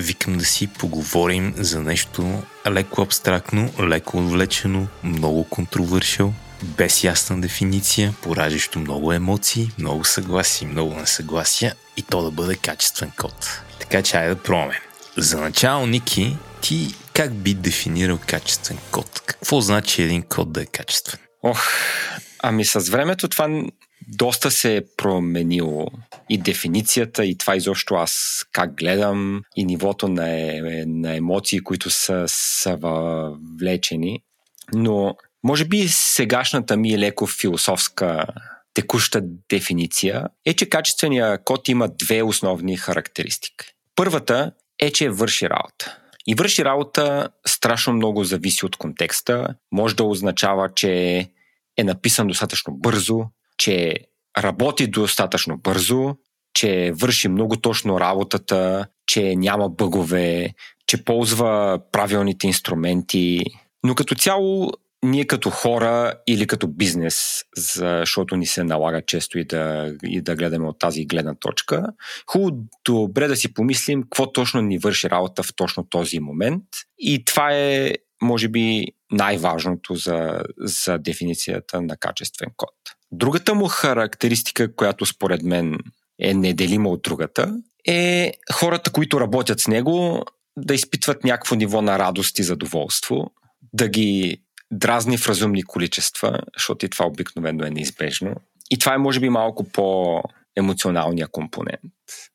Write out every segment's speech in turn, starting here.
викам да си поговорим за нещо леко абстрактно, леко отвлечено, много контровършил, без ясна дефиниция, поражащо много емоции, много съгласие, много несъгласия и то да бъде качествен код. Така че айде да пробваме. За начало, Ники, ти как би дефинирал качествен код? Какво значи един код да е качествен? Ох, ами с времето това доста се е променило и дефиницията, и това изобщо аз как гледам, и нивото на, е, на емоции, които са, са влечени. Но може би сегашната ми е леко философска текуща дефиниция е, че качественият код има две основни характеристики. Първата е, че върши работа. И върши работа страшно много зависи от контекста. Може да означава, че е написан достатъчно бързо, че работи достатъчно бързо, че върши много точно работата, че няма бъгове, че ползва правилните инструменти. Но като цяло ние като хора или като бизнес, защото ни се налага често и да, и да гледаме от тази гледна точка, хубаво добре да си помислим какво точно ни върши работа в точно този момент. И това е, може би, най-важното за, за дефиницията на качествен код. Другата му характеристика, която според мен е неделима от другата, е хората, които работят с него, да изпитват някакво ниво на радост и задоволство, да ги дразни в разумни количества, защото и това обикновено е неизбежно. И това е, може би, малко по-емоционалния компонент,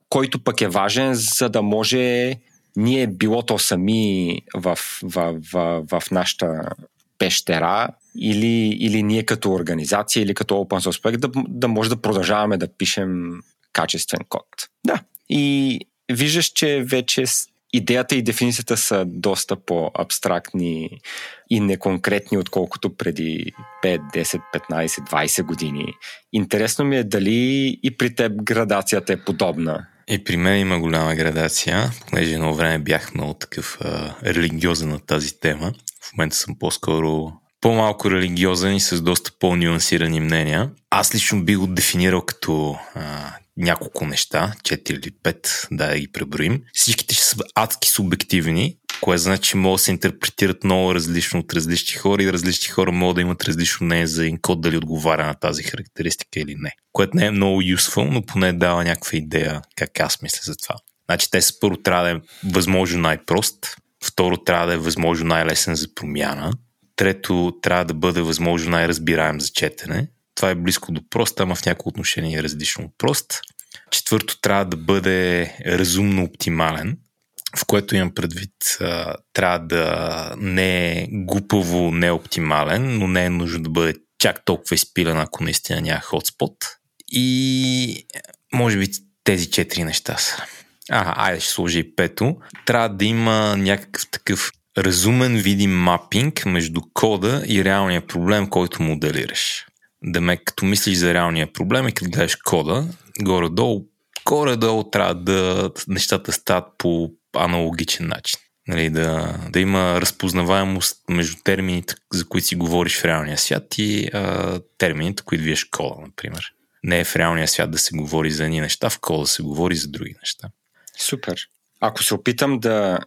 който пък е важен, за да може ние било то сами в, в, в, в нашата пещера или, или ние като организация или като open source проект да, да може да продължаваме да пишем качествен код. Да. И виждаш, че вече идеята и дефиницията са доста по-абстрактни и неконкретни, отколкото преди 5, 10, 15, 20 години. Интересно ми е дали и при теб градацията е подобна. И при мен има голяма градация, понеже едно време бях много такъв а, религиозен на тази тема. В момента съм по-скоро по-малко религиозен и с доста по-нюансирани мнения. Аз лично би го дефинирал като а, няколко неща, 4 или 5, да ги преброим. Всичките ще са адски субективни, което значи, че могат да се интерпретират много различно от различни хора и различни хора могат да имат различно мнение за един код дали отговаря на тази характеристика или не. Което не е много useful, но поне дава някаква идея как аз мисля за това. Значи те първо трябва да е възможно най-прост, второ трябва да е възможно най-лесен за промяна, трето трябва да бъде възможно най-разбираем за четене, това е близко до прост, ама в някои отношения е различно от прост. Четвърто трябва да бъде разумно оптимален, в което имам предвид, трябва да не е глупаво неоптимален, но не е нужно да бъде чак толкова изпилен, ако наистина няма хотспот. И може би тези четири неща са. А, айде ще сложи и пето. Трябва да има някакъв такъв разумен видим мапинг между кода и реалния проблем, който моделираш. Деме, като мислиш за реалния проблем и като гледаш кода, горе-долу, горе-долу трябва да нещата стават по аналогичен начин. Нали, да, да има разпознаваемост между термините, за които си говориш в реалния свят и а, термините, които виеш кода, например. Не е в реалния свят да се говори за едни неща, в кода се говори за други неща. Супер. Ако се опитам да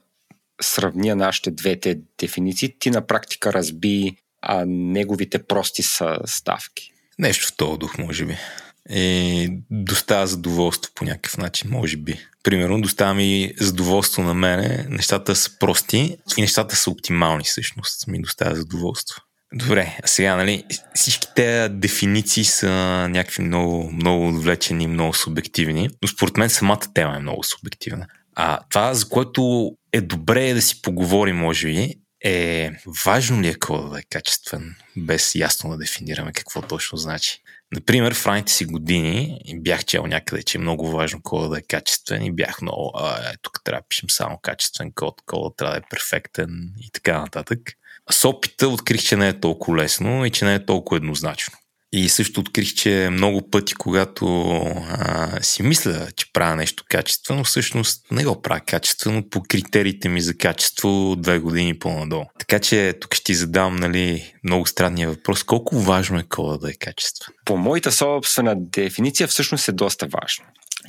сравня нашите двете дефиниции, ти на практика разби а неговите прости са ставки. Нещо в този дух, може би. И доставя задоволство по някакъв начин, може би. Примерно, доставя ми задоволство на мене, нещата са прости и нещата са оптимални, всъщност. Ми доставя задоволство. Добре, а сега, нали, всички тези дефиниции са някакви много, много отвлечени, много субективни, но според мен самата тема е много субективна. А това, за което е добре да си поговорим, може би, е важно ли е кода да е качествен, без ясно да дефинираме какво точно значи. Например, в ранните си години бях чел някъде, че е много важно кода да е качествен и бях много, а, е, тук трябва да пишем само качествен код, кода трябва да е перфектен и така нататък. С опита открих, че не е толкова лесно и че не е толкова еднозначно. И също открих, че много пъти, когато а, си мисля, че правя нещо качествено, всъщност не го правя качествено по критериите ми за качество две години по-надолу. Така че тук ще ти задам нали, много странния въпрос. Колко важно е кода да е качествен? По моята собствена дефиниция всъщност е доста важно.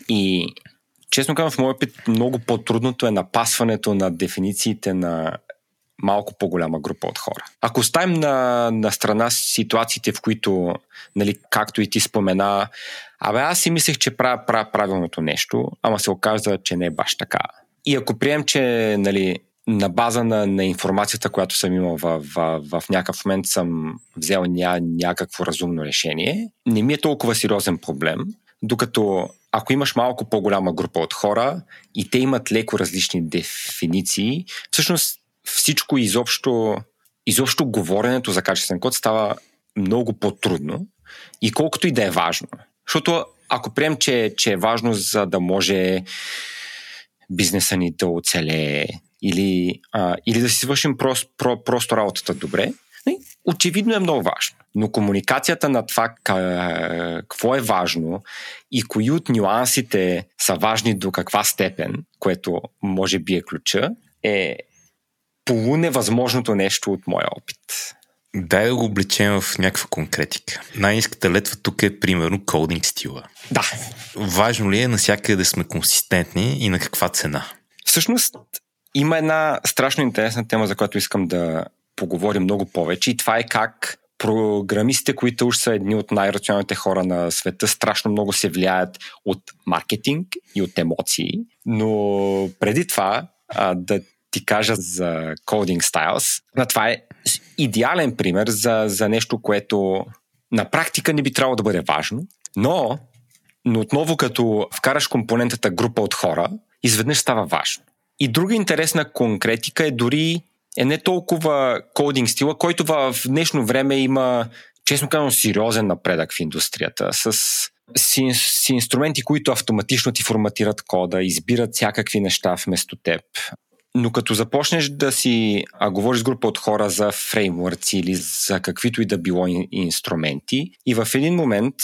И честно казвам, в моят опит много по-трудното е напасването на дефинициите на малко по-голяма група от хора. Ако оставим на, на страна ситуациите, в които, нали, както и ти спомена, абе аз си мислех, че правя, правя правилното нещо, ама се оказа, че не е баш така. И ако прием, че нали, на база на, на информацията, която съм имал в, в, в, някакъв момент съм взел ня, някакво разумно решение, не ми е толкова сериозен проблем, докато ако имаш малко по-голяма група от хора и те имат леко различни дефиниции, всъщност всичко изобщо, изобщо говоренето за качествен код става много по-трудно и колкото и да е важно. Защото ако прием, че, че е важно за да може бизнеса ни да оцелее или, а, или да си свършим просто, про, просто работата добре, очевидно е много важно. Но комуникацията на това какво е важно и кои от нюансите са важни до каква степен, което може би е ключа, е полуневъзможното нещо от моя опит. Дай да го облечем в някаква конкретика. Най-низката летва тук е примерно кодинг стила. Да. Важно ли е насякъде да сме консистентни и на каква цена? Всъщност, има една страшно интересна тема, за която искам да поговорим много повече и това е как програмистите, които уж са едни от най-рационалните хора на света, страшно много се влияят от маркетинг и от емоции. Но преди това а, да ти кажа за Coding Styles, а това е идеален пример за, за нещо, което на практика не би трябвало да бъде важно, но, но отново като вкараш компонентата група от хора, изведнъж става важно. И друга интересна конкретика е дори е не толкова кодинг стила, който в днешно време има, честно казвам, сериозен напредък в индустрията. С, с, с инструменти, които автоматично ти форматират кода, избират всякакви неща вместо теб. Но като започнеш да си а, говориш с група от хора за фреймворци или за каквито и да било инструменти, и в един момент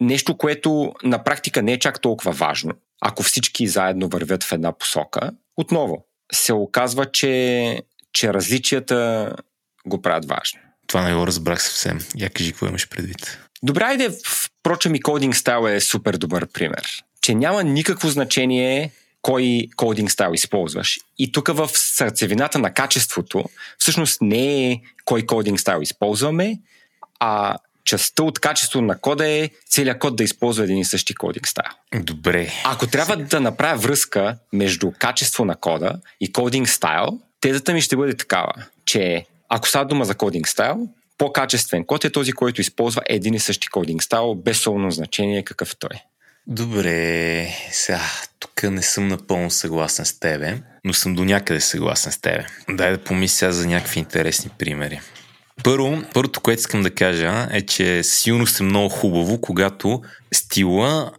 нещо, което на практика не е чак толкова важно, ако всички заедно вървят в една посока, отново се оказва, че че различията го правят важно. Това не го разбрах съвсем. Я кажи какво имаш предвид. Добре, айде, впрочем и кодинг стайл е супер добър пример. Че няма никакво значение кой кодинг стайл използваш. И тук в сърцевината на качеството всъщност не е кой кодинг стайл използваме, а частта от качество на кода е целият код да използва един и същи кодинг стайл. Добре. Ако трябва да направя връзка между качество на кода и кодинг стайл, Тезата ми ще бъде такава, че ако става дума за кодинг стайл, по-качествен код е този, който използва един и същи кодинг стайл, без солно значение какъв той. Добре, сега тук не съм напълно съгласен с тебе, но съм до някъде съгласен с тебе. Дай да помисля за някакви интересни примери. Първо, първото, което искам да кажа е, че силно съм много хубаво, когато стила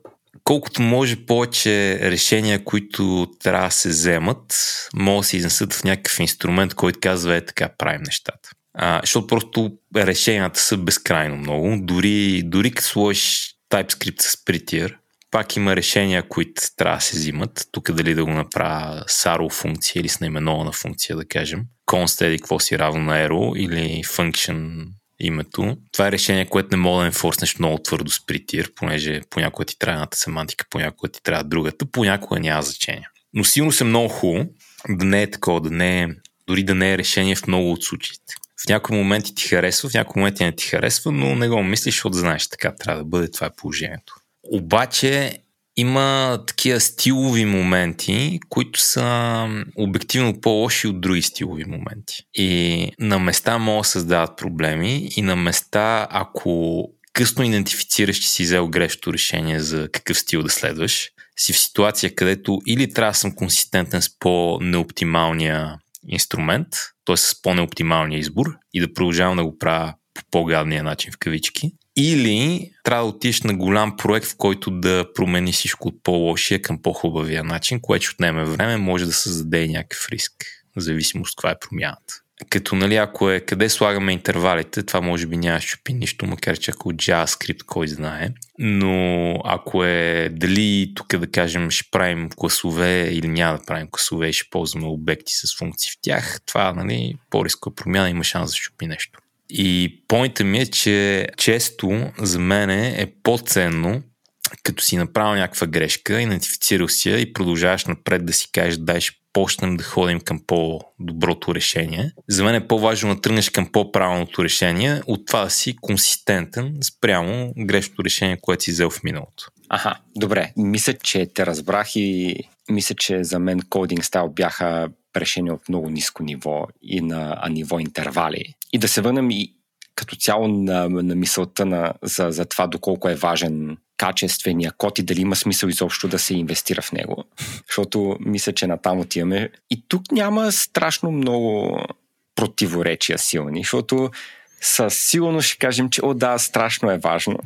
колкото може повече решения, които трябва да се вземат, могат да се изнесат в някакъв инструмент, който казва е така правим нещата. А, защото просто решенията са безкрайно много. Дори, дори като сложиш TypeScript с Prettier, пак има решения, които трябва да се взимат. Тук дали да го направя с arrow функция или с наименована функция, да кажем. const еди какво си равно на arrow или function името. Това е решение, което не мога да енфорснеш много твърдо с притир, понеже понякога ти трябва едната семантика, понякога ти трябва другата, понякога няма значение. Но силно се много хубаво да не е такова, да не е, дори да не е решение в много от случаите. В някои моменти ти харесва, в някои моменти не ти харесва, но не го мислиш, защото знаеш така трябва да бъде, това е положението. Обаче има такива стилови моменти, които са обективно по-лоши от други стилови моменти. И на места могат да създават проблеми и на места, ако късно идентифицираш, че си взел грешното решение за какъв стил да следваш, си в ситуация, където или трябва да съм консистентен с по-неоптималния инструмент, т.е. с по-неоптималния избор и да продължавам да го правя по по-гадния начин в кавички, или трябва да отидеш на голям проект, в който да промени всичко от по-лошия към по-хубавия начин, което ще отнеме време, може да създаде някакъв риск, в зависимост каква е промяната. Като, нали, ако е къде слагаме интервалите, това може би няма щупи нищо, макар че ако JavaScript кой знае. Но ако е дали тук да кажем ще правим класове или няма да правим класове ще ползваме обекти с функции в тях, това нали, по-рискова промяна има шанс да щупи нещо. И поинта ми е, че често за мен е по-ценно като си направил някаква грешка, идентифицирал си я и продължаваш напред да си кажеш, дай ще почнем да ходим към по-доброто решение. За мен е по-важно да тръгнеш към по-правилното решение, от това да си консистентен спрямо грешното решение, което си взел в миналото. Аха, добре. Мисля, че те разбрах и мисля, че за мен кодинг стайл бяха решения от много ниско ниво и на а ниво интервали. И да се върнем и като цяло на, на мисълта на, за, за това доколко е важен качествения код и дали има смисъл изобщо да се инвестира в него. Защото мисля, че натам отиваме. И тук няма страшно много противоречия силни, защото със сигурност ще кажем, че о да, страшно е важно.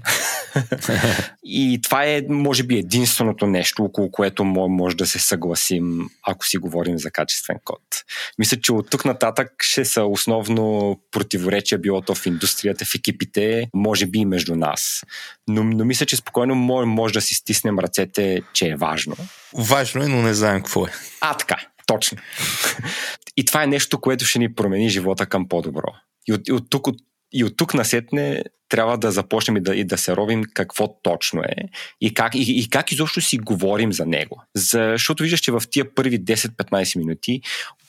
и това е, може би, единственото нещо, около което може да се съгласим, ако си говорим за качествен код. Мисля, че от тук нататък ще са основно противоречия, било то в индустрията, в екипите, може би и между нас. Но, но мисля, че спокойно може, може да си стиснем ръцете, че е важно. Важно е, но не знаем какво е. А, така, точно. и това е нещо, което ще ни промени живота към по-добро. И от, и от тук, от, и от тук насетне трябва да започнем и да, и да се ровим какво точно е и как, и, и как изобщо си говорим за него. Защото виждаш, че в тия първи 10-15 минути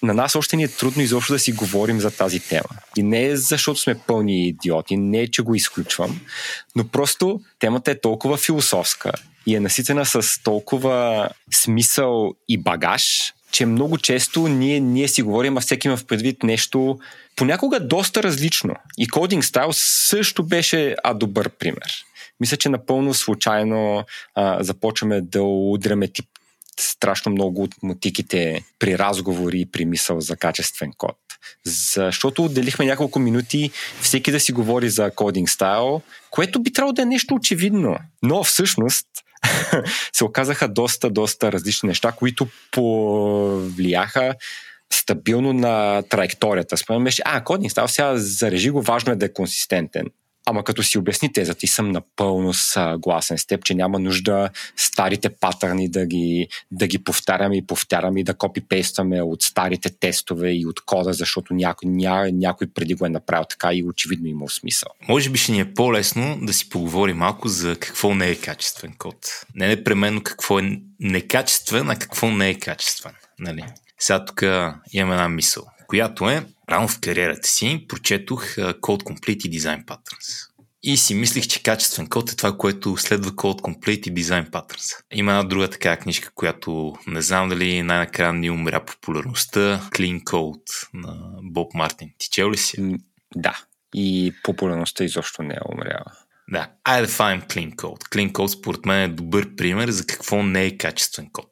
на нас още ни е трудно изобщо да си говорим за тази тема. И не е защото сме пълни идиоти, не е, че го изключвам, но просто темата е толкова философска и е наситена с толкова смисъл и багаж, че много често ние, ние си говорим, а всеки има в предвид нещо понякога доста различно. И Coding Style също беше а добър пример. Мисля, че напълно случайно а, започваме да удряме тип страшно много от мотиките при разговори и при мисъл за качествен код. Защото отделихме няколко минути всеки да си говори за кодинг стайл, което би трябвало да е нещо очевидно. Но всъщност се оказаха доста, доста различни неща, които повлияха стабилно на траекторията. Спомням беше, а, кодинг става сега зарежи го, важно е да е консистентен. Ама като си обясни теза, ти съм напълно съгласен с теб, че няма нужда старите патърни да ги, да ги повтаряме и повтаряме и да копипействаме от старите тестове и от кода, защото някой, ня, някой преди го е направил така и очевидно има смисъл. Може би ще ни е по-лесно да си поговорим малко за какво не е качествен код. Не непременно какво е некачествен, а какво не е качествен. Нали? Сега тук имам една мисъл, която е, рано в кариерата си прочетох Code Complete и Design Patterns. И си мислих, че качествен код е това, което следва Code Complete и Design Patterns. Има една друга така книжка, която не знам дали най-накрая ни умря популярността. Clean Code на Боб Мартин. Ти чел ли си? Да. И популярността изобщо не е умряла. Да. Айде да файм Clean Code. Clean Code според мен е добър пример за какво не е качествен код.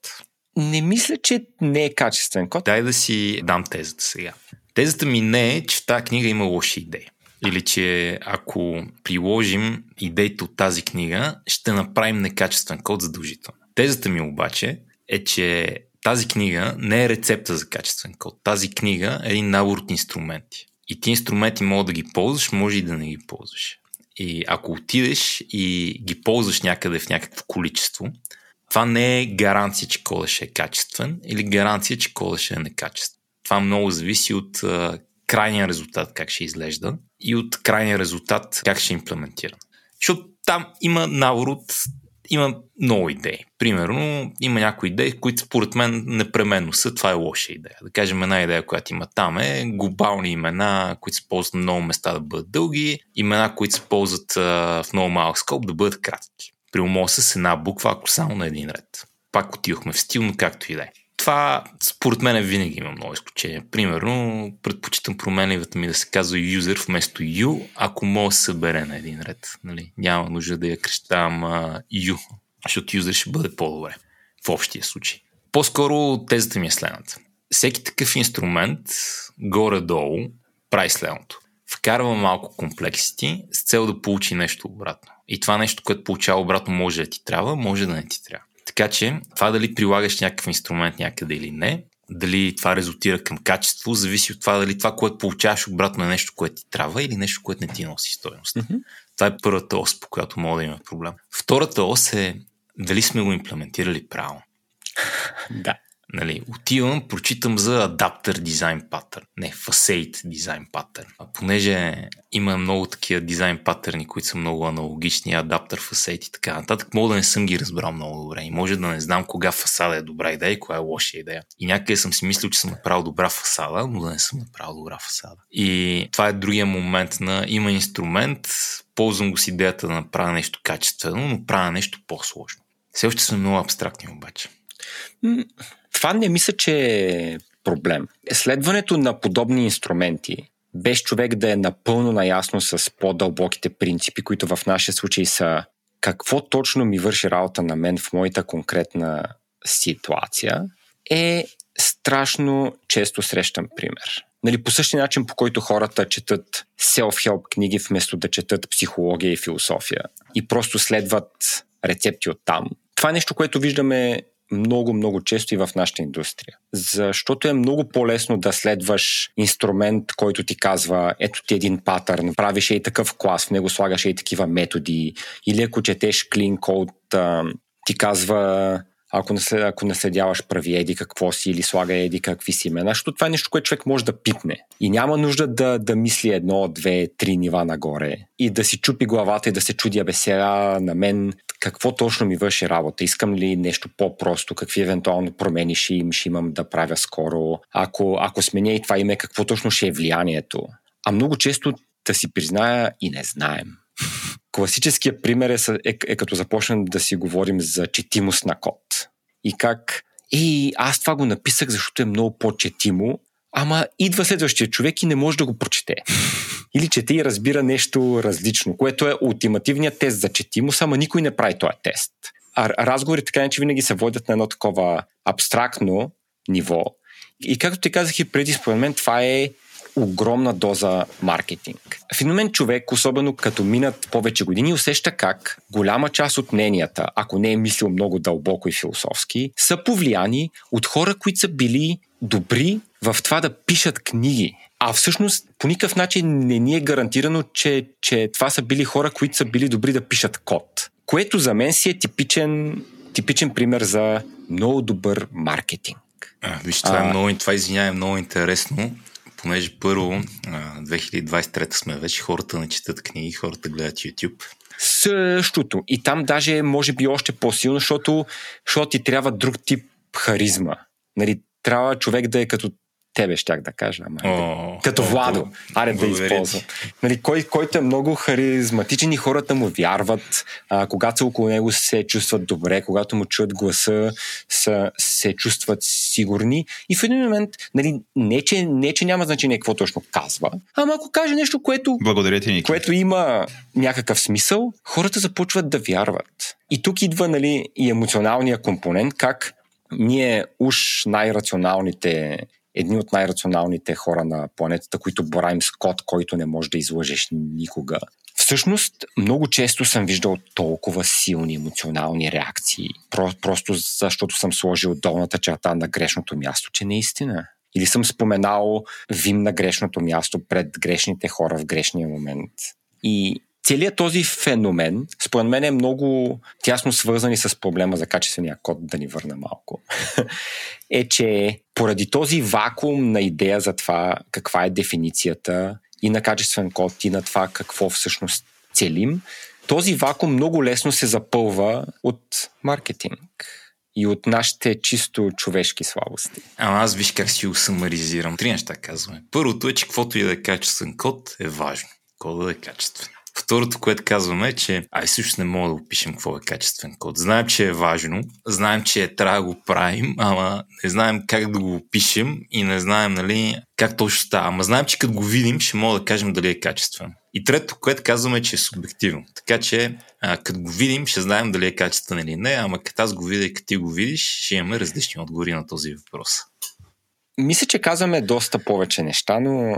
Не мисля, че не е качествен код. Дай да си дам тезата сега. Тезата ми не е, че в тази книга има лоши идеи. Или че ако приложим идеите от тази книга, ще направим некачествен код задължително. Тезата ми обаче е, че тази книга не е рецепта за качествен код. Тази книга е един набор от инструменти. И ти инструменти могат да ги ползваш, може и да не ги ползваш. И ако отидеш и ги ползваш някъде в някакво количество, това не е гаранция, че кода е качествен или гаранция, че кода е некачествен. Това много зависи от а, крайния резултат, как ще изглежда и от крайния резултат, как ще е имплементира. Защото там има набор от има много идеи. Примерно, има някои идеи, които според мен непременно са. Това е лоша идея. Да кажем, една идея, която има там е глобални имена, които се ползват на много места да бъдат дълги, имена, които се ползват а, в много малък скоп да бъдат кратки. При с една буква, ако само на един ред. Пак отидохме в стил, но както и да е. Това, според мен, винаги има много изключения. Примерно, предпочитам променливата ми да се казва user вместо you, ако мога да събере на един ред. Нали? Няма нужда да я крещавам uh, you, защото user ще бъде по-добре в общия случай. По-скоро тезата ми е следната. Всеки такъв инструмент, горе-долу, прави следното. Вкарва малко комплексити с цел да получи нещо обратно. И това нещо, което получава обратно, може да ти трябва, може да не ти трябва. Така че това дали прилагаш някакъв инструмент някъде или не, дали това резултира към качество, зависи от това дали това, което получаваш обратно е нещо, което ти трябва или нещо, което не ти носи стоеност. Mm-hmm. Това е първата ос, по която мога да има проблем. Втората ос е дали сме го имплементирали правилно. да. Нали, отивам, прочитам за адаптер дизайн патърн. Не, фасейт дизайн патърн. А понеже има много такива дизайн патърни, които са много аналогични, адаптер, фасейт и така нататък, мога да не съм ги разбрал много добре. И може да не знам кога фасада е добра идея и коя е лоша идея. И някъде съм си мислил, че съм направил добра фасада, но да не съм направил добра фасада. И това е другия момент на има инструмент, ползвам го с идеята да направя нещо качествено, но правя нещо по-сложно. Все още сме много абстрактни обаче. Това не мисля, че е проблем. Следването на подобни инструменти, без човек да е напълно наясно с по-дълбоките принципи, които в нашия случай са какво точно ми върши работа на мен в моята конкретна ситуация, е страшно често срещан пример. Нали, по същия начин, по който хората четат self-help книги, вместо да четат психология и философия и просто следват рецепти от там. Това е нещо, което виждаме много, много често и в нашата индустрия. Защото е много по-лесно да следваш инструмент, който ти казва, ето ти един патърн, правиш и такъв клас, в него слагаш и такива методи. Или ако четеш clean code, ти казва, ако, наслед, ако наследяваш прави еди какво си или слага еди какви си имена, защото това е нещо, което човек може да пипне. И няма нужда да, да мисли едно, две, три нива нагоре и да си чупи главата и да се чуди, абе сега на мен какво точно ми върши работа, искам ли нещо по-просто, какви евентуално промени ще, им, ще имам да правя скоро, ако, ако сменя и това име, какво точно ще е влиянието. А много често да си призная и не знаем. Класическият пример е, е, е като започнем да си говорим за четимост на код. И как, ей, аз това го написах, защото е много по-четимо, ама идва следващия човек и не може да го прочете. Или чете и разбира нещо различно, което е ултимативният тест за четимост, ама никой не прави този тест. А разговори така не, че винаги се водят на едно такова абстрактно ниво. И както ти казах и преди, според мен това е огромна доза маркетинг. В един момент човек, особено като минат повече години, усеща как голяма част от мненията, ако не е мислил много дълбоко и философски, са повлияни от хора, които са били добри в това да пишат книги. А всъщност по никакъв начин не ни е гарантирано, че, че това са били хора, които са били добри да пишат код. Което за мен си е типичен, типичен пример за много добър маркетинг. А, виж, това, е много, това извиня, е много интересно, понеже първо, 2023 сме вече, хората не четат книги, хората гледат YouTube. Същото. И там даже може би още по-силно, защото, защото ти трябва друг тип харизма. Нали, трябва човек да е като тебе щях да кажа. Ама, О, като Владо. Аре да използвам. Нали, кой, който е много харизматичен и хората му вярват, а, когато са около него се чувстват добре, когато му чуят гласа, са, се чувстват сигурни и в един момент, нали, не, че, не, че няма значение какво точно казва, ама ако каже нещо, което, Благодаря ти, което има някакъв смисъл, хората започват да вярват. И тук идва нали, и емоционалния компонент, как ние уж най-рационалните едни от най-рационалните хора на планетата, които боравим с код, който не може да излъжеш никога. Всъщност, много често съм виждал толкова силни емоционални реакции, просто защото съм сложил долната черта на грешното място, че наистина. Или съм споменал вим на грешното място пред грешните хора в грешния момент. И целият този феномен, според мен е много тясно свързан и с проблема за качествения код, да ни върна малко, е, че поради този вакуум на идея за това каква е дефиницията и на качествен код, и на това какво всъщност целим, този вакуум много лесно се запълва от маркетинг и от нашите чисто човешки слабости. Ама аз виж как си го самаризирам. Три неща казваме. Първото е, че каквото и да е качествен код е важно. Кодът да е качествен. Второто, което казваме е, че ай също не мога да опишем какво е качествен код. Знаем, че е важно, знаем, че трябва да го правим, ама не знаем как да го опишем и не знаем нали, как точно става. Ама знаем, че като го видим, ще мога да кажем дали е качествен. И трето, което казваме, е, че е субективно. Така че, като го видим, ще знаем дали е качествен или не, ама като аз го видя и като ти го видиш, ще имаме различни отговори на този въпрос. Мисля, че казваме доста повече неща, но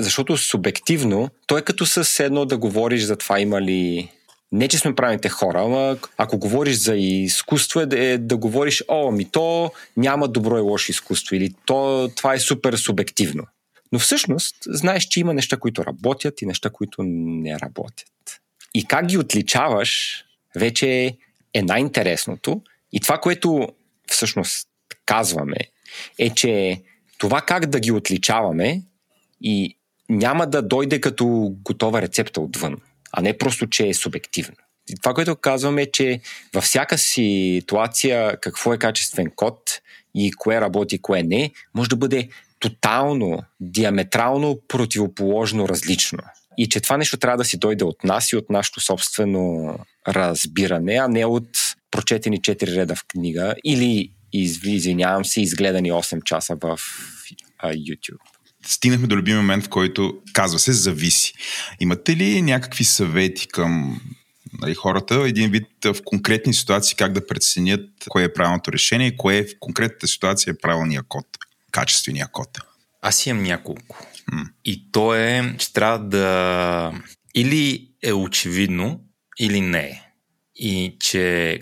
защото субективно, то е като с едно да говориш за това има ли не, че сме правилните хора, ама ако говориш за изкуство, е да, е да говориш, о, ми то няма добро и лошо изкуство, или то, това е супер субективно. Но всъщност, знаеш, че има неща, които работят и неща, които не работят. И как ги отличаваш, вече е най-интересното. И това, което всъщност казваме, е, че това как да ги отличаваме и няма да дойде като готова рецепта отвън, а не просто, че е субективно. И това, което казваме е, че във всяка ситуация какво е качествен код и кое работи, кое не, може да бъде тотално, диаметрално противоположно различно. И че това нещо трябва да си дойде от нас и от нашето собствено разбиране, а не от прочетени 4 реда в книга или, извинявам се, изгледани 8 часа в YouTube стигнахме до любим момент, в който казва се зависи. Имате ли някакви съвети към нали, хората, един вид в конкретни ситуации как да преценят кое е правилното решение и кое в конкретната ситуация е правилният код, качествения код? Аз имам няколко. М. И то е, че трябва да или е очевидно, или не е. И че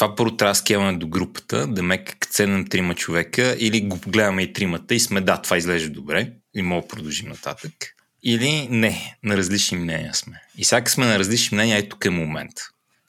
това първо трябва да скеламе до групата, да ме как ценем трима човека, или го гледаме и тримата и сме да, това изглежда добре и мога да продължим нататък. Или не, на различни мнения сме. И сега сме на различни мнения, ето тук е момент.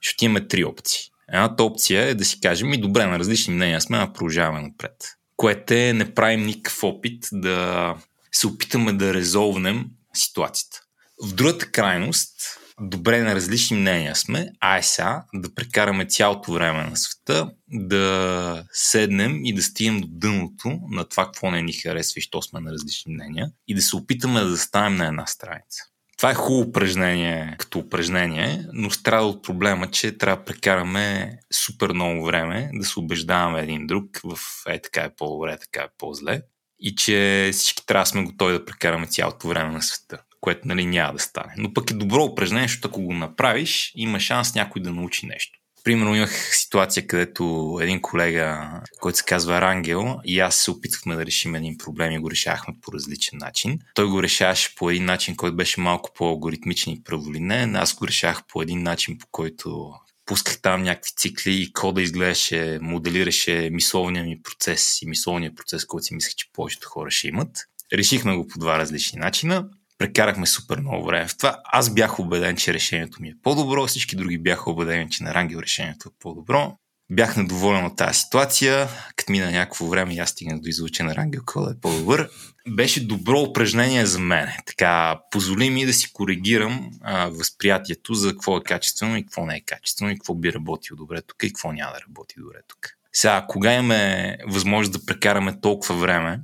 Ще имаме три опции. Едната опция е да си кажем и добре, на различни мнения сме, а продължаваме напред. Което е не правим никакъв опит да се опитаме да резолвнем ситуацията. В другата крайност добре на различни мнения сме, а е сега да прекараме цялото време на света, да седнем и да стигнем до дъното на това, какво не ни харесва и що сме на различни мнения и да се опитаме да застанем на една страница. Това е хубаво упражнение като упражнение, но страда от проблема, че трябва да прекараме супер много време да се убеждаваме един друг в е така е по-добре, така е по-зле и че всички трябва да сме готови да прекараме цялото време на света което нали, няма да стане. Но пък е добро упражнение, защото ако го направиш, има шанс някой да научи нещо. Примерно имах ситуация, където един колега, който се казва Рангел, и аз се опитвахме да решим един проблем и го решавахме по различен начин. Той го решаваше по един начин, който беше малко по-алгоритмичен и праволинен. Аз го решавах по един начин, по който пусках там някакви цикли и кода изглеждаше, моделираше мисловния ми процес и мисловния процес, който си мислех, че повечето хора ще имат. Решихме го по два различни начина прекарахме супер много време в това. Аз бях убеден, че решението ми е по-добро, всички други бяха убедени, че на Рангел решението е по-добро. Бях недоволен от тази ситуация, като мина някакво време аз стигнах до че на Рангел кода е по-добър. Беше добро упражнение за мен. Така, позволи ми да си коригирам а, възприятието за какво е качествено и какво не е качествено и какво би работило добре тук и какво няма да работи добре тук. Сега, кога имаме възможност да прекараме толкова време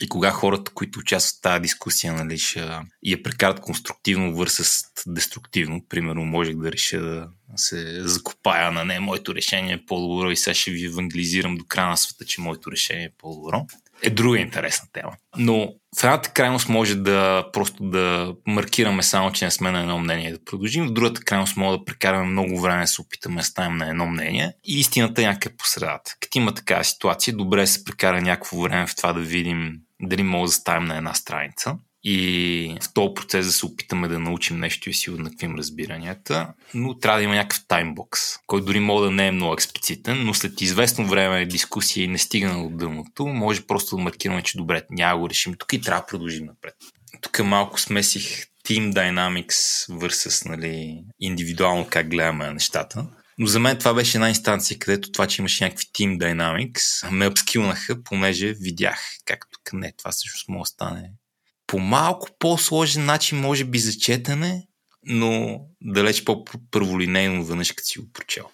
и кога хората, които участват в тази дискусия, нали, ще я прекарат конструктивно върсъс деструктивно. Примерно, можех да реша да се закопая на не, моето решение е по-добро и сега ще ви евангелизирам до края на света, че моето решение е по-добро. Е друга интересна тема. Но в едната крайност може да просто да маркираме само, че не сме на едно мнение да продължим. В другата крайност може да прекараме много време да се опитаме да ставим на едно мнение. И истината е някъде по средата. Като има такава ситуация, добре се прекара някакво време в това да видим дали може да ставим на една страница и в този процес да се опитаме да научим нещо и си уеднаквим разбиранията, но трябва да има някакъв таймбокс, който дори може да не е много експлицитен, но след известно време дискусия и не стигна до дъното, може просто да маркираме, че добре, няма го решим тук и трябва да продължим напред. Тук малко смесих Team Dynamics versus нали, индивидуално как гледаме нещата. Но за мен това беше една инстанция, където това, че имаше някакви Team Dynamics, ме апскилнаха, понеже видях как тук не, това всъщност може да стане по малко по-сложен начин, може би за четене, но далеч по-първолинейно веднъж, като си го прочел.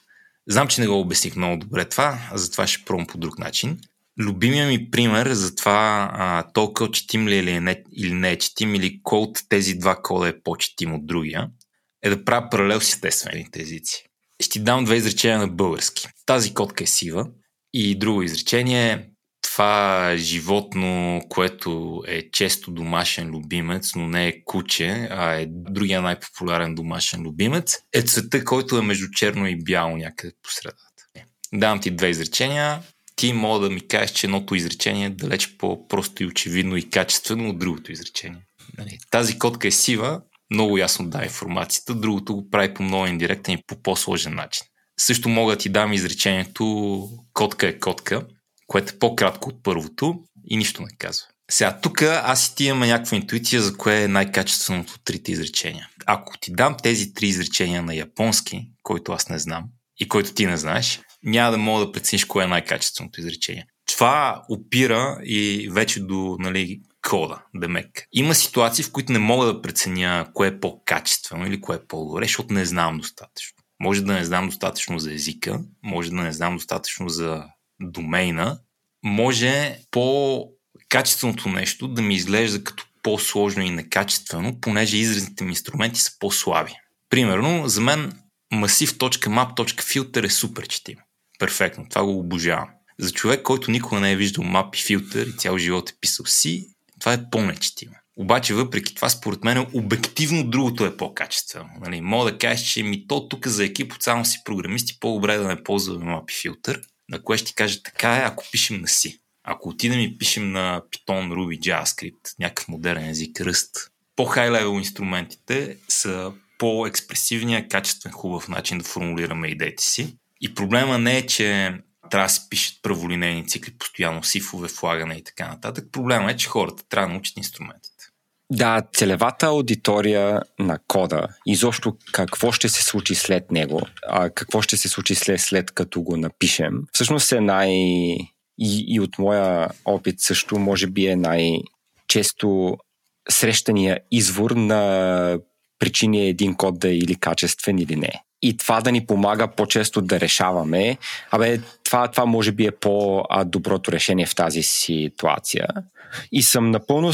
Знам, че не го обясних много добре това, а затова ще пробвам по друг начин. Любимия ми пример за това а, толкова четим ли е или не, или не е четим, или кой от тези два кода е по-четим от другия, е да правя паралел с естествените езици. Ще ти дам две изречения на български. Тази котка е сива и друго изречение е това животно, което е често домашен любимец, но не е куче, а е другия най-популярен домашен любимец, е цвета, който е между черно и бяло някъде по средата. Давам ти две изречения. Ти мога да ми кажеш, че едното изречение е далеч по-просто и очевидно и качествено от другото изречение. Нали, тази котка е сива, много ясно да информацията, другото го прави по много индиректен и по по-сложен начин. Също мога да ти дам изречението котка е котка, което е по-кратко от първото и нищо не казва. Сега, тук аз и ти имаме някаква интуиция за кое е най-качественото от трите изречения. Ако ти дам тези три изречения на японски, който аз не знам и който ти не знаеш, няма да мога да прецениш кое е най-качественото изречение. Това опира и вече до нали, кода, демек. Има ситуации, в които не мога да преценя кое е по-качествено или кое е по-добре, защото не знам достатъчно. Може да не знам достатъчно за езика, може да не знам достатъчно за домейна, може по-качественото нещо да ми изглежда като по-сложно и некачествено, понеже изразните ми инструменти са по-слаби. Примерно, за мен massive.map.filter е супер четим. Перфектно, това го обожавам. За човек, който никога не е виждал мап и филтър и цял живот е писал си, това е по-нечетимо. Обаче, въпреки това, според мен, обективно другото е по-качествено. Нали, мога да кажеш, че ми то тук за екип от само си програмисти по-добре да не ползваме мап и филтър, на кое ще ти кажа така е, ако пишем на си. Ако отидем и пишем на Python, Ruby, JavaScript, някакъв модерен език, ръст, по-хай левел инструментите са по-експресивния, качествен, хубав начин да формулираме идеите си. И проблема не е, че трябва да се пишат праволинейни цикли, постоянно сифове, флагане и така нататък. Проблема е, че хората трябва да научат инструментите. Да, целевата аудитория на кода, изобщо какво ще се случи след него, а какво ще се случи след, след като го напишем, всъщност е най... И, и от моя опит също, може би е най-често срещания извор на причини е един код да е или качествен или не. И това да ни помага по-често да решаваме, абе, това, това може би е по-доброто решение в тази ситуация. И съм напълно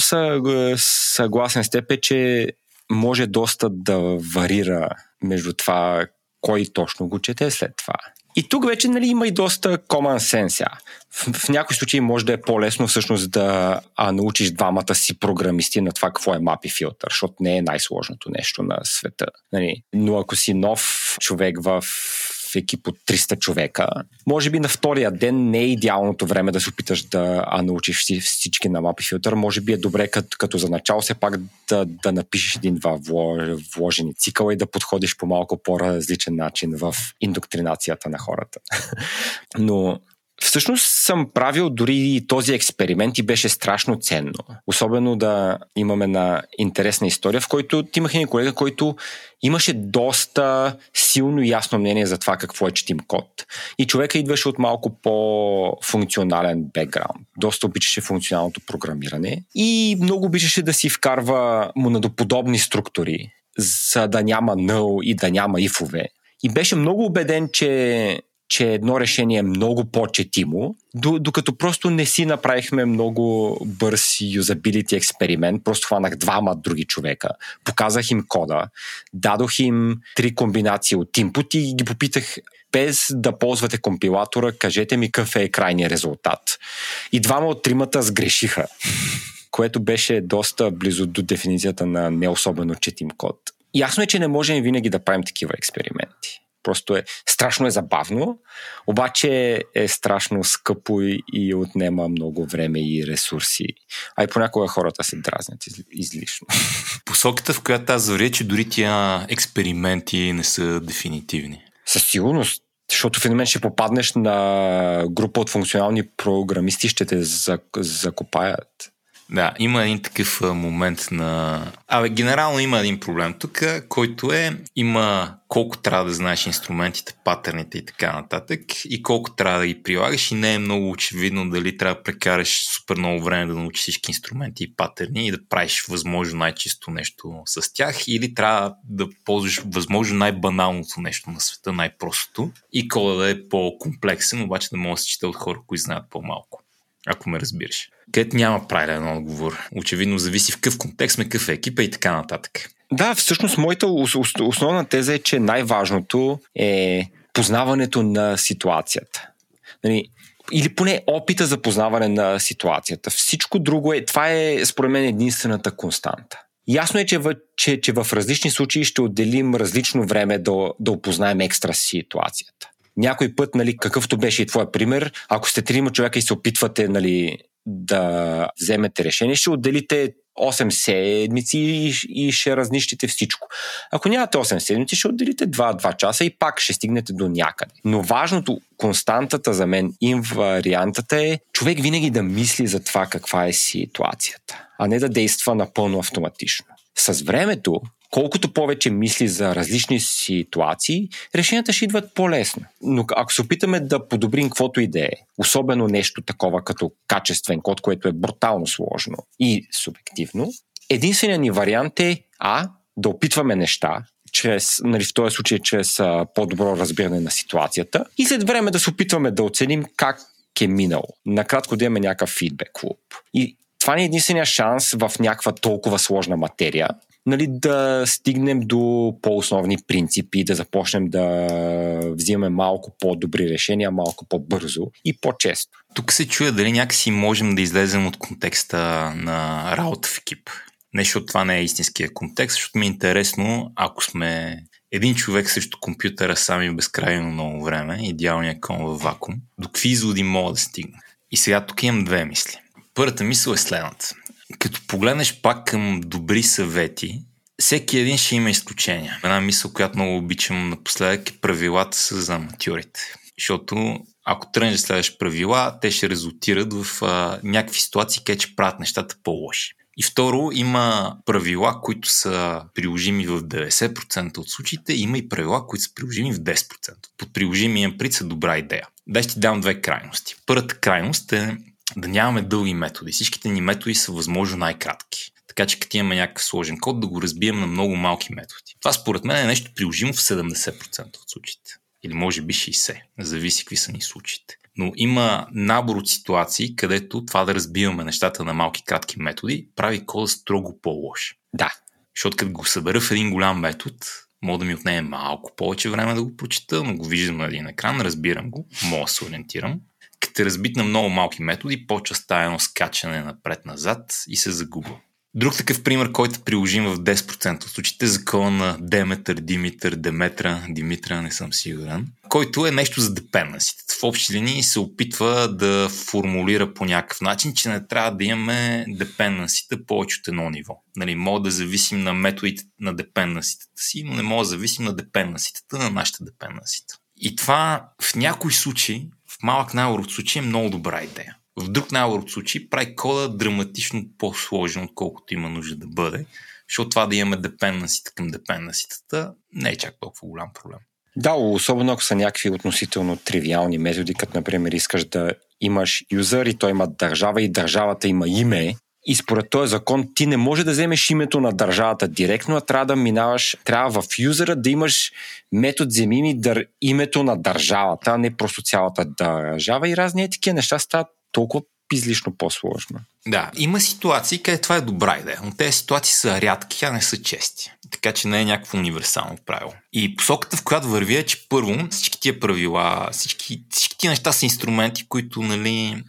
съгласен с теб, че може доста да варира между това кой точно го чете след това. И тук вече нали, има и доста common sense. В, в някои случаи може да е по-лесно всъщност да а, научиш двамата си програмисти на това какво е мапи филтър, защото не е най-сложното нещо на света. Нали. Но ако си нов човек в екип от 300 човека, може би на втория ден не е идеалното време да се опиташ да а, научиш всички на мапи филтър. Може би е добре като, като за начало все пак да, да напишеш един-два вложени цикъла и да подходиш по малко по-различен начин в индоктринацията на хората. Но Всъщност съм правил дори и този експеримент и беше страшно ценно. Особено да имаме на интересна история, в който имах един колега, който имаше доста силно и ясно мнение за това какво е четим код. И човека идваше от малко по-функционален бекграунд. Доста обичаше функционалното програмиране и много обичаше да си вкарва монадоподобни структури, за да няма null и да няма ифове. И беше много убеден, че че едно решение е много по-четимо, докато просто не си направихме много бърз юзабилити експеримент, просто хванах двама други човека, показах им кода, дадох им три комбинации от input и ги попитах без да ползвате компилатора, кажете ми какъв е крайният резултат. И двама от тримата сгрешиха, което беше доста близо до дефиницията на не особено четим код. Ясно е, че не можем винаги да правим такива експерименти. Просто е страшно е забавно, обаче е страшно скъпо и, и отнема много време и ресурси. А и понякога хората се дразнят из, излишно. Посоката, в която аз заваря, че дори тия експерименти не са дефинитивни. Със сигурност. Защото в един момент ще попаднеш на група от функционални програмисти, ще те закопаят. Да, има един такъв момент на... Абе, генерално има един проблем тук, който е, има колко трябва да знаеш инструментите, патърните и така нататък и колко трябва да ги прилагаш и не е много очевидно дали трябва да прекараш супер много време да научиш всички инструменти и патърни и да правиш възможно най-чисто нещо с тях или трябва да ползваш възможно най-баналното нещо на света, най-простото и кода да е по-комплексен, обаче да може да се чете от хора, които знаят по-малко ако ме разбираш. Където няма правилен отговор. Очевидно зависи в какъв контекст сме, какъв е екипа и така нататък. Да, всъщност моята основна теза е, че най-важното е познаването на ситуацията. Нали, или поне опита за познаване на ситуацията. Всичко друго е, това е според мен единствената константа. Ясно е, че в, че, че в различни случаи ще отделим различно време да, да опознаем екстра ситуацията някой път, нали, какъвто беше и твоя пример, ако сте трима човека и се опитвате нали, да вземете решение, ще отделите 8 седмици и ще разнищите всичко. Ако нямате 8 седмици, ще отделите 2-2 часа и пак ще стигнете до някъде. Но важното, константата за мен, инвариантата е човек винаги да мисли за това каква е ситуацията, а не да действа напълно автоматично. С времето, колкото повече мисли за различни ситуации, решенията ще идват по-лесно. Но ако се опитаме да подобрим каквото и да е, особено нещо такова като качествен код, което е брутално сложно и субективно, единственият ни вариант е А, да опитваме неща, чрез, нали, в този случай чрез а, по-добро разбиране на ситуацията и след време да се опитваме да оценим как е минало. Накратко да имаме някакъв фидбек луп. И това не е единствения шанс в някаква толкова сложна материя, нали, да стигнем до по-основни принципи, да започнем да взимаме малко по-добри решения, малко по-бързо и по-често. Тук се чуя дали някакси можем да излезем от контекста на работа в екип. Не, защото това не е истинския контекст, защото ми е интересно, ако сме един човек срещу компютъра сами безкрайно много време, идеалният кон във вакуум, до какви изводи мога да стигна? И сега тук имам две мисли. Първата мисъл е следната. Като погледнеш пак към добри съвети, всеки един ще има изключения. Една мисъл, която много обичам напоследък е правилата са за аматьорите. Защото ако тръгнеш да следваш правила, те ще резултират в а, някакви ситуации, където ще правят нещата по-лоши. И второ, има правила, които са приложими в 90% от случаите, има и правила, които са приложими в 10%. Под приложимия прит са добра идея. Дай ще ти дам две крайности. Първата крайност е да нямаме дълги методи. Всичките ни методи са възможно най-кратки. Така че като имаме някакъв сложен код, да го разбием на много малки методи. Това според мен е нещо приложимо в 70% от случаите. Или може би 60%. Зависи какви са ни случаите. Но има набор от ситуации, където това да разбиваме нещата на малки кратки методи, прави кода строго по-лош. Да. Защото като го събера в един голям метод, мога да ми отнеме малко повече време да го прочета, но го виждам на един екран, разбирам го, мога да се ориентирам. Като е разбит на много малки методи, почва става едно скачане напред-назад и се загубва. Друг такъв пример, който приложим в 10% от случаите, закона на Деметър, Димитър, Деметра, Димитра, не съм сигурен, който е нещо за депенденсите. В общи линии се опитва да формулира по някакъв начин, че не трябва да имаме депенденсите повече от едно ниво. Нали, мога да зависим на методите на депенденсите си, но не мога да зависим на депенденсите на нашите депенденсите. И това в някои случаи, малък набор от случаи е много добра идея. В друг набор от случаи прави кода драматично по-сложен, отколкото има нужда да бъде, защото това да имаме депенденсите към депенденситата не е чак толкова голям проблем. Да, особено ако са някакви относително тривиални методи, като например искаш да имаш юзър и той има държава и държавата има име, и според този закон ти не може да вземеш името на държавата директно, а трябва да минаваш, трябва в юзера да имаш метод вземи ми дър, името на държавата, а не просто цялата държава и разни такива неща стават толкова излишно по-сложно. Да, има ситуации, къде това е добра идея, но тези ситуации са рядки, а не са чести. Така че не е някакво универсално правило. И посоката, в която върви е, че първо всички тия правила, всички, всички тия неща са инструменти, които нали,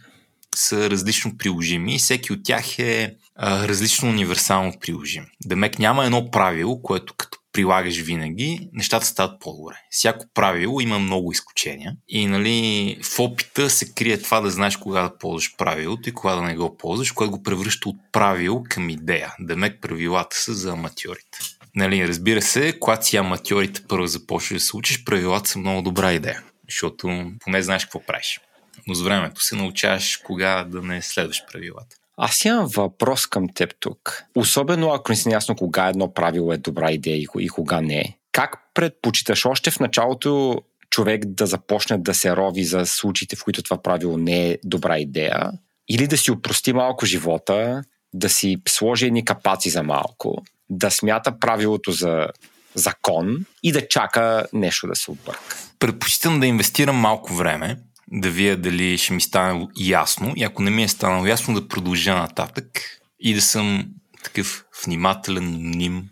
са различно приложими и всеки от тях е а, различно универсално приложим. Демек няма едно правило, което като прилагаш винаги, нещата стават по-добре. Всяко правило има много изключения и нали, в опита се крие това да знаеш кога да ползваш правилото и кога да не го ползваш, което го превръща от правило към идея. Демек правилата са за аматьорите. Нали, разбира се, когато си аматьорите първо започваш да се учиш, правилата са много добра идея, защото поне знаеш какво правиш. Но с времето се научаваш кога да не следваш правилата. Аз имам въпрос към теб тук. Особено ако не си ясно кога едно правило е добра идея и кога не е. Как предпочиташ още в началото човек да започне да се рови за случаите, в които това правило не е добра идея? Или да си упрости малко живота, да си сложи едни капаци за малко, да смята правилото за закон и да чака нещо да се обърка. Предпочитам да инвестирам малко време, да вия дали ще ми стане ясно и ако не ми е станало ясно да продължа нататък и да съм такъв внимателен ним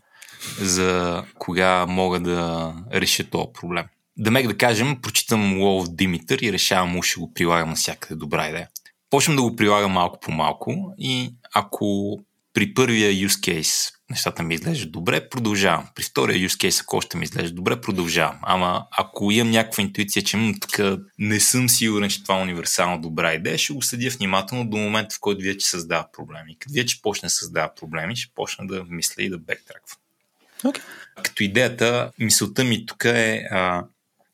за кога мога да реша този проблем. Да мек да кажем, прочитам Лов Димитър и решавам, му ще го прилагам навсякъде. Добра идея. Почвам да го прилагам малко по малко и ако при първия use case нещата ми изглеждат добре, продължавам. При втория use case, ако още ми изглежда добре, продължавам. Ама ако имам някаква интуиция, че тук не съм сигурен, че това е универсално добра идея, ще го следя внимателно до момента, в който вече създава проблеми. Като вече почне да създава проблеми, ще почна да мисля и да бектраквам. Okay. Като идеята, мисълта ми тук е а,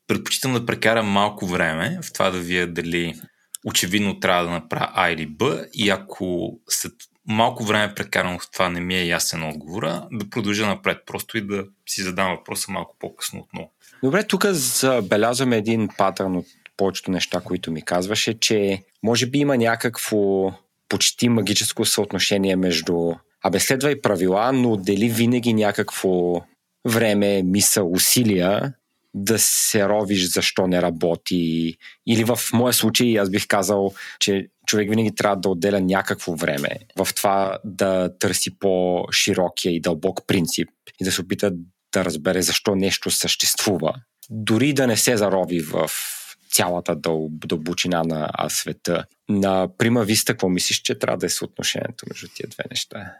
предпочитам да прекарам малко време в това да вие дали очевидно трябва да направя А или Б и ако след малко време прекарано в това не ми е ясен отговора, да продължа напред просто и да си задам въпроса малко по-късно отново. Добре, тук забелязваме един патърн от повечето неща, които ми казваше, че може би има някакво почти магическо съотношение между абе следвай правила, но отдели винаги някакво време, мисъл, усилия да се ровиш защо не работи. Или в моя случай аз бих казал, че човек винаги трябва да отделя някакво време в това да търси по-широкия и дълбок принцип и да се опита да разбере защо нещо съществува. Дори да не се зарови в цялата дъл, дълбочина на света. На прима виста, какво мислиш, че трябва да е съотношението между тия две неща?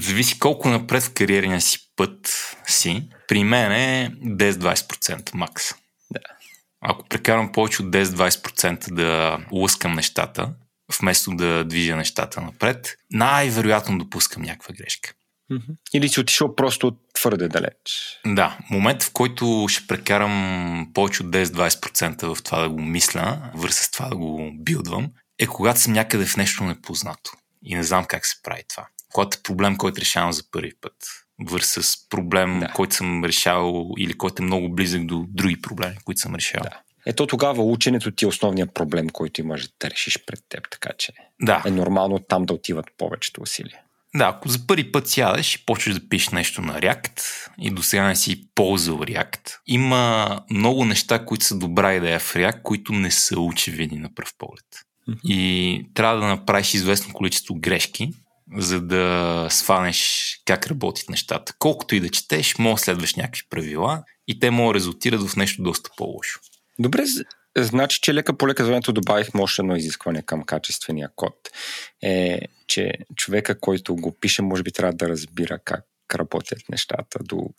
Зависи колко напред в кариерния си път си. При мен е 10-20% макс. Да. Ако прекарам повече от 10-20% да лъскам нещата, вместо да движа нещата напред, най-вероятно допускам някаква грешка. Или си отишъл просто твърде далеч. Да, момент в който ще прекарам повече от 10-20% в това да го мисля, върса с това да го билдвам, е когато съм някъде в нещо непознато и не знам как се прави това. Когато е проблем, който решавам за първи път, върса с проблем, да. който съм решавал или който е много близък до други проблеми, които съм решавал. Да. Ето тогава ученето ти е основният проблем, който имаш да решиш пред теб, така че да. е нормално там да отиват повечето усилия. Да, ако за първи път сядаш и почваш да пишеш нещо на React и до сега не си ползвал React, има много неща, които са добра идея в React, които не са очевидни на пръв поглед. И трябва да направиш известно количество грешки, за да сванеш как работят нещата. Колкото и да четеш, може да следваш някакви правила и те могат да резултират в нещо доста по-лошо. Добре, значи, че лека по лека времето добавихме още едно изискване към качествения код. Е, че човека, който го пише, може би трябва да разбира как работят нещата до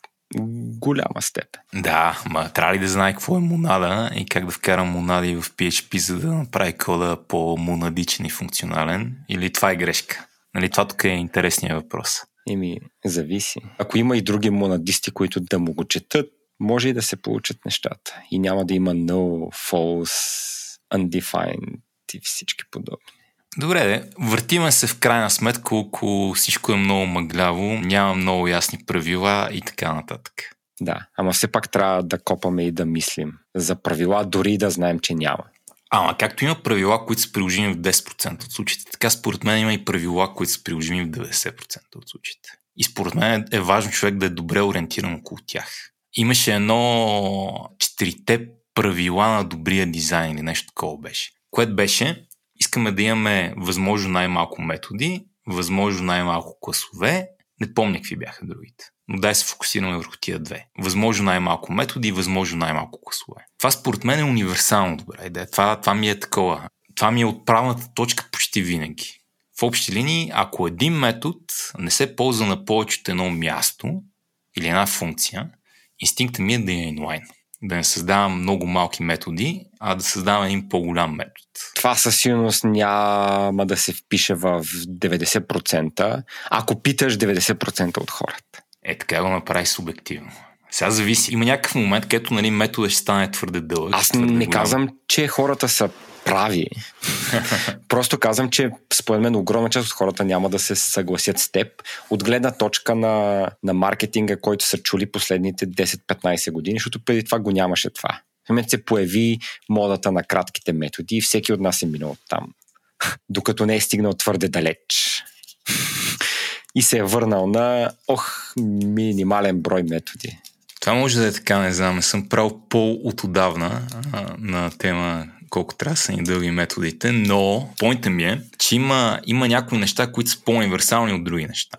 голяма степен. Да, ма трябва ли да знае какво е монада и как да вкара монади в PHP, за да направи кода по-монадичен и функционален? Или това е грешка? Нали, това тук е интересният въпрос. Еми, зависи. Ако има и други монадисти, които да му го четат, може и да се получат нещата. И няма да има no, false, undefined и всички подобни. Добре, де. въртиме се в крайна сметка, ако всичко е много мъгляво, няма много ясни правила и така нататък. Да, ама все пак трябва да копаме и да мислим за правила, дори да знаем, че няма. Ама както има правила, които са приложими в 10% от случаите, така според мен има и правила, които са приложими в 90% от случаите. И според мен е важно човек да е добре ориентиран около тях. Имаше едно четирите правила на добрия дизайн или нещо такова беше. Което беше, искаме да имаме възможно най-малко методи, възможно най-малко класове, не помня какви бяха другите. Но дай се фокусираме върху тия две. Възможно най-малко методи и възможно най-малко класове. Това според мен е универсално добра идея. Това, това ми е такова. Това ми е отправната точка почти винаги. В общи линии, ако един метод не се ползва на повече от едно място или една функция, инстинктът ми е да е инлайн да не създавам много малки методи, а да създавам един по-голям метод. Това със сигурност няма да се впише в 90%, ако питаш 90% от хората. Е, така го направи субективно. Сега зависи. Има някакъв момент, където нали, метода ще стане твърде дълъг. Аз твърде не голям. казвам, че хората са прави. Просто казвам, че според мен огромна част от хората няма да се съгласят с теб от гледна точка на, на маркетинга, който са чули последните 10-15 години, защото преди това го нямаше това. В момент се появи модата на кратките методи и всеки от нас е минал там, докато не е стигнал твърде далеч. И се е върнал на, ох, минимален брой методи. Това може да е така, не знам, не съм правил по от отдавна на тема колко трябва да са ни дълги методите, но поинтът ми е, че има, има някои неща, които са по-универсални от други неща.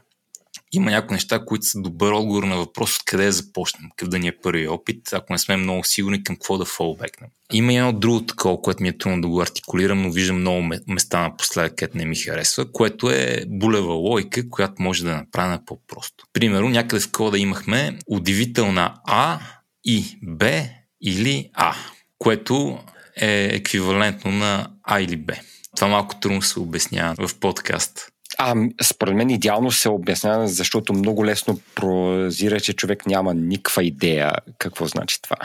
Има някои неща, които са добър отговор на въпрос откъде да започнем, какъв да ни е първи опит, ако не сме много сигурни към какво да фолбекнем. Има едно друго такова, което ми е трудно да го артикулирам, но виждам много места напоследък, където не ми харесва, което е булева логика, която може да направим по-просто. Примерно, някъде в кода имахме удивителна А и Б или А, което е еквивалентно на А или Б. Това малко трудно се обяснява в подкаст. А, според мен идеално се обяснява, защото много лесно прозира, че човек няма никаква идея какво значи това.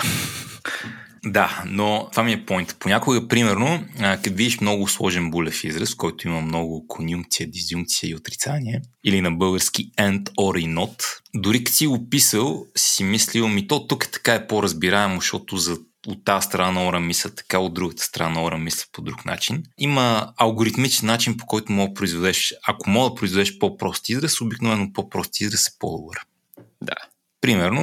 Да, но това ми е поинт. Понякога, примерно, като видиш много сложен булев израз, който има много конюнкция, дизюнкция и отрицание, или на български and or и not, дори като си го писал, си мислил, ми то тук така е по-разбираемо, защото за от тази страна на ора мислят така, от другата страна на ора мислят по друг начин. Има алгоритмичен начин, по който мога да произведеш, ако мога да произведеш по-прост израз, обикновено по-прост израз е по-добър. Да. Примерно,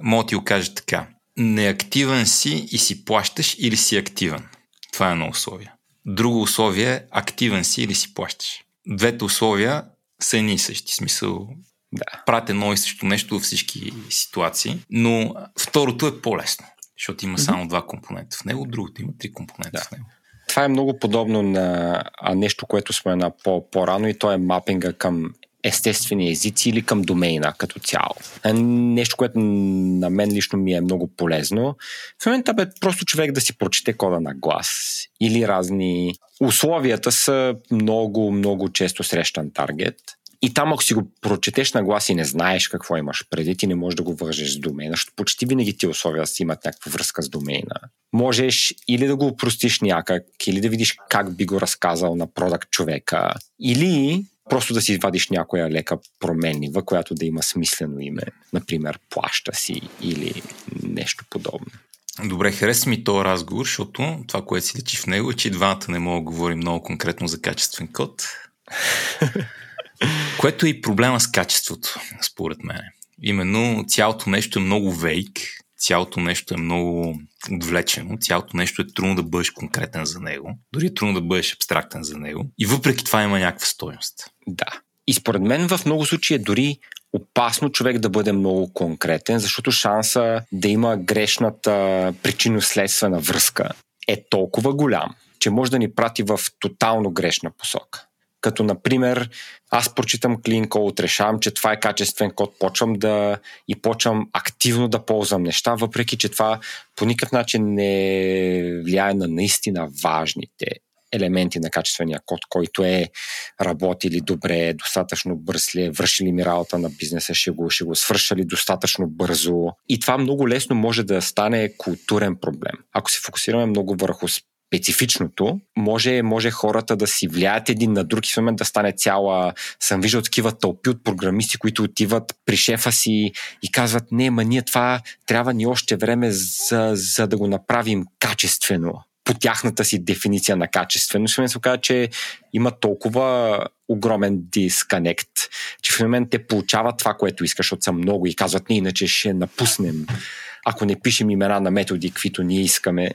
мога да ти го кажа така. Неактивен си и си плащаш или си активен. Това е едно условие. Друго условие е активен си или си плащаш. Двете условия са едни и същи. Смисъл, Да. правят едно и също нещо във всички ситуации, но второто е по-лесно, защото има само два компонента в него, другото има три компонента Да. в него. Това е много подобно на нещо, което спомена по, по-рано и то е мапинга към естествени езици или към домейна като цяло. А, Нещо, което на мен лично ми е много полезно. В момента бе просто човек да си прочете кода на глас или разни... Условията са много, много често срещан таргет. И там, ако си го прочетеш на глас и не знаеш какво имаш преди, ти не можеш да го вържеш с домейна, защото почти винаги ти условия си имат някаква връзка с домейна. Можеш или да го упростиш някак, или да видиш как би го разказал на продакт човека, или просто да си извадиш някоя лека променлива, която да има смислено име. Например, плаща си или нещо подобно. Добре, хареса ми този разговор, защото това, което си лечи в него е, че двамата не мога да говорим много конкретно за качествен код. което е и проблема с качеството, според мен. Именно цялото нещо е много вейк, цялото нещо е много отвлечено, цялото нещо е трудно да бъдеш конкретен за него, дори е трудно да бъдеш абстрактен за него и въпреки това има някаква стойност. Да. И според мен в много случаи е дори опасно човек да бъде много конкретен, защото шанса да има грешната причинно-следствена връзка е толкова голям, че може да ни прати в тотално грешна посока. Като, например, аз прочитам Clean Code, решавам, че това е качествен код, почвам да и почвам активно да ползвам неща, въпреки че това по никакъв начин не влияе на наистина важните елементи на качествения код, който е работили добре, достатъчно бърз ли е, вършили ми работа на бизнеса, ще го, ще го свършали достатъчно бързо. И това много лесно може да стане културен проблем. Ако се фокусираме много върху специфичното, може, може хората да си влияят един на друг и в момент да стане цяла... Съм виждал такива тълпи от програмисти, които отиват при шефа си и казват, не, ма ние това трябва ни още време за, за да го направим качествено по тяхната си дефиниция на качествено. Момент се оказа, че има толкова огромен дисконект, че в момент те получават това, което искаш, защото са много и казват, ние иначе ще напуснем, ако не пишем имена на методи, каквито ние искаме.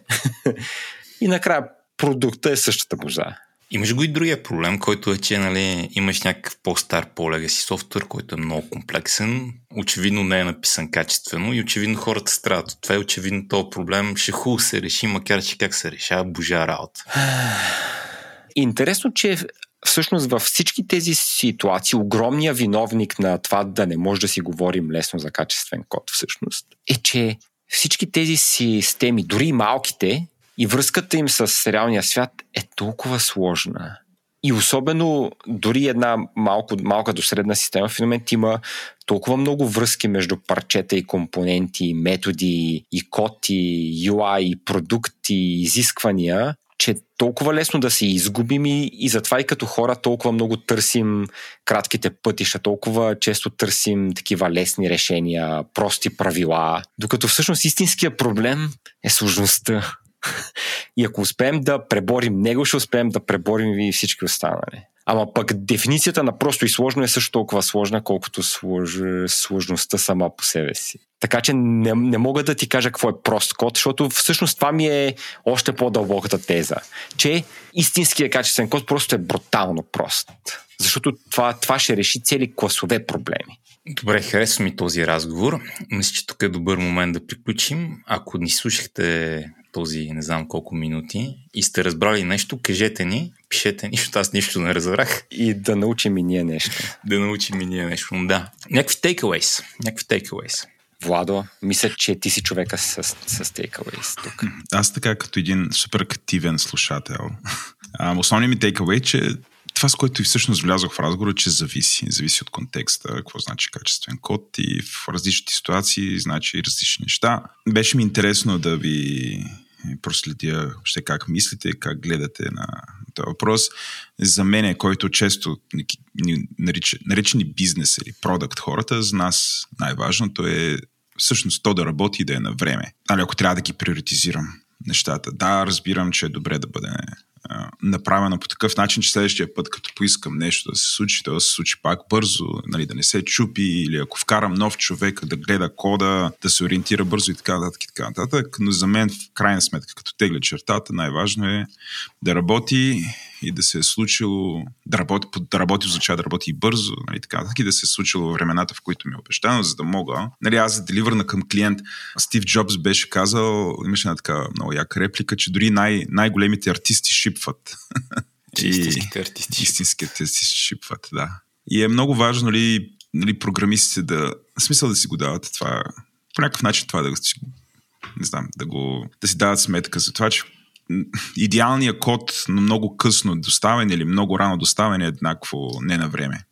и накрая продукта е същата боза. Имаш го и другия проблем, който е, че нали, имаш някакъв по-стар по-легаси софтуер, който е много комплексен, очевидно не е написан качествено и очевидно хората страдат това и очевидно този проблем ще хубаво се реши, макар че как се решава, божа работа. Интересно, че всъщност във всички тези ситуации огромният виновник на това да не може да си говорим лесно за качествен код всъщност е, че всички тези системи, дори малките, и връзката им с реалния свят е толкова сложна. И особено дори една малко, малка до средна система в момент има толкова много връзки между парчета и компоненти, методи и код и UI и продукти и изисквания, че толкова лесно да се изгубим и, и затова и като хора толкова много търсим кратките пътища, толкова често търсим такива лесни решения, прости правила, докато всъщност истинския проблем е сложността. И ако успеем да преборим него, ще успеем да преборим и всички останали. Ама пък дефиницията на просто и сложно е също толкова сложна, колкото слож... сложността сама по себе си. Така че не, не мога да ти кажа какво е прост код, защото всъщност това ми е още по-дълбоката теза, че истинският качествен код просто е брутално прост. Защото това, това ще реши цели класове проблеми. Добре, харесва ми този разговор. Мисля, че тук е добър момент да приключим. Ако ни слушахте този не знам колко минути и сте разбрали нещо, кажете ни, пишете ни, защото аз нищо не разбрах. И да научим и ние нещо. Да научим и ние нещо. Но да. Някакви takeaways. Някакви takeaways. Владо, мисля, че ти си човека с, с takeaways тук. Аз така като един супер активен слушател. А, основният ми takeaway е, че това, с което и всъщност влязох в разговора, че зависи. Зависи от контекста, какво значи качествен код и в различните ситуации значи различни неща. Беше ми интересно да ви проследя ще как мислите, как гледате на този въпрос. За мен, който често ни нарича, наричани бизнес или продукт хората, за нас най-важното е всъщност то да работи и да е на време. Нали, ако трябва да ги приоритизирам нещата. Да, разбирам, че е добре да бъде направено по такъв начин, че следващия път, като поискам нещо да се случи, да се случи пак бързо, нали, да не се чупи или ако вкарам нов човек да гледа кода, да се ориентира бързо и така нататък и така нататък. Но за мен, в крайна сметка, като тегля чертата, най-важно е да работи и да се е случило, да работи, да работи означава да работи и бързо, нали, така и да се е случило във времената, в които ми е обещано, за да мога. Нали, аз деливърна към клиент. Стив Джобс беше казал, имаше една така много яка реплика, че дори най- най-големите артисти шипват. Истинските артисти. Истинските артисти шипват, да. И е много важно ли, нали, програмистите да, смисъл да си го дават това, по някакъв начин това да си не знам, да, го, да си дават сметка за това, че идеалният код на много късно доставен или много рано доставен е еднакво не на време.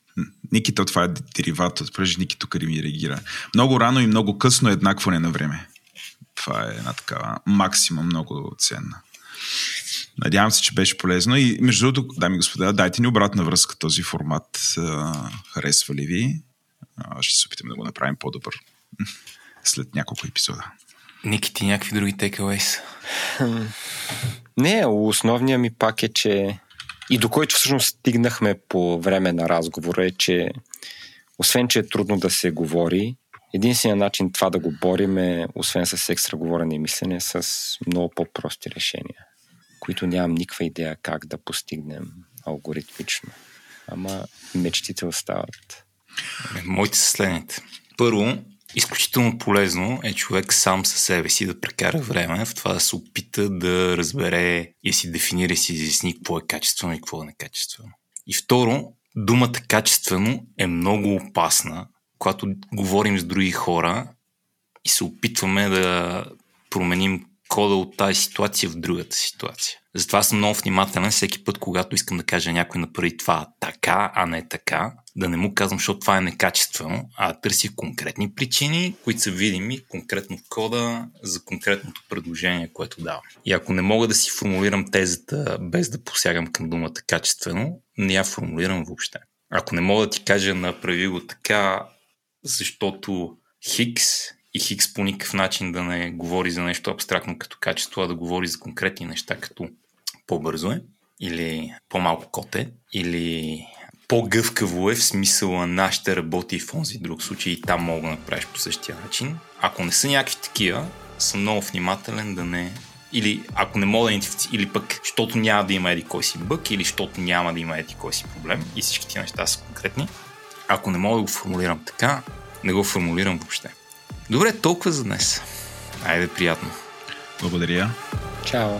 Никито това е дериват от прежде Ники тук ми реагира. Много рано и много късно е еднакво не на време. Това е една такава максима много ценна. Надявам се, че беше полезно. И между другото, дами и господа, дайте ни обратна връзка този формат. Харесва ли ви? Ще се опитаме да го направим по-добър след няколко епизода. Ники, ти някакви други takeaways? Не, основният ми пак е, че и до който всъщност стигнахме по време на разговора е, че освен, че е трудно да се говори, единственият начин това да го борим е, освен с екстра говорене и мислене, с много по-прости решения, които нямам никаква идея как да постигнем алгоритмично. Ама мечтите остават. Моите са следните. Първо, изключително полезно е човек сам със себе си да прекара време в това да се опита да разбере и си дефинира и си изясни какво е качествено и какво е некачествено. И второ, думата качествено е много опасна, когато говорим с други хора и се опитваме да променим кода от тази ситуация в другата ситуация. Затова съм много внимателен всеки път, когато искам да кажа някой направи това така, а не така, да не му казвам, защото това е некачествено, а да търся конкретни причини, които са видими конкретно в кода за конкретното предложение, което давам. И ако не мога да си формулирам тезата без да посягам към думата качествено, не я формулирам въобще. Ако не мога да ти кажа направи го така, защото Хикс и Хикс по никакъв начин да не говори за нещо абстрактно като качество, а да говори за конкретни неща, като по-бързо е, или по-малко коте, или по-гъвкаво е в смисъла на ще работи в онзи друг случай и там мога да направиш по същия начин. Ако не са някакви такива, съм много внимателен да не или ако не мога да идентифицирам, или пък, защото няма да има еди кой си бък, или защото няма да има еди кой си проблем, и всички тия неща са конкретни. Ако не мога да го формулирам така, не го формулирам въобще. Добре, толкова за днес. Айде, приятно. Благодаря. Чао.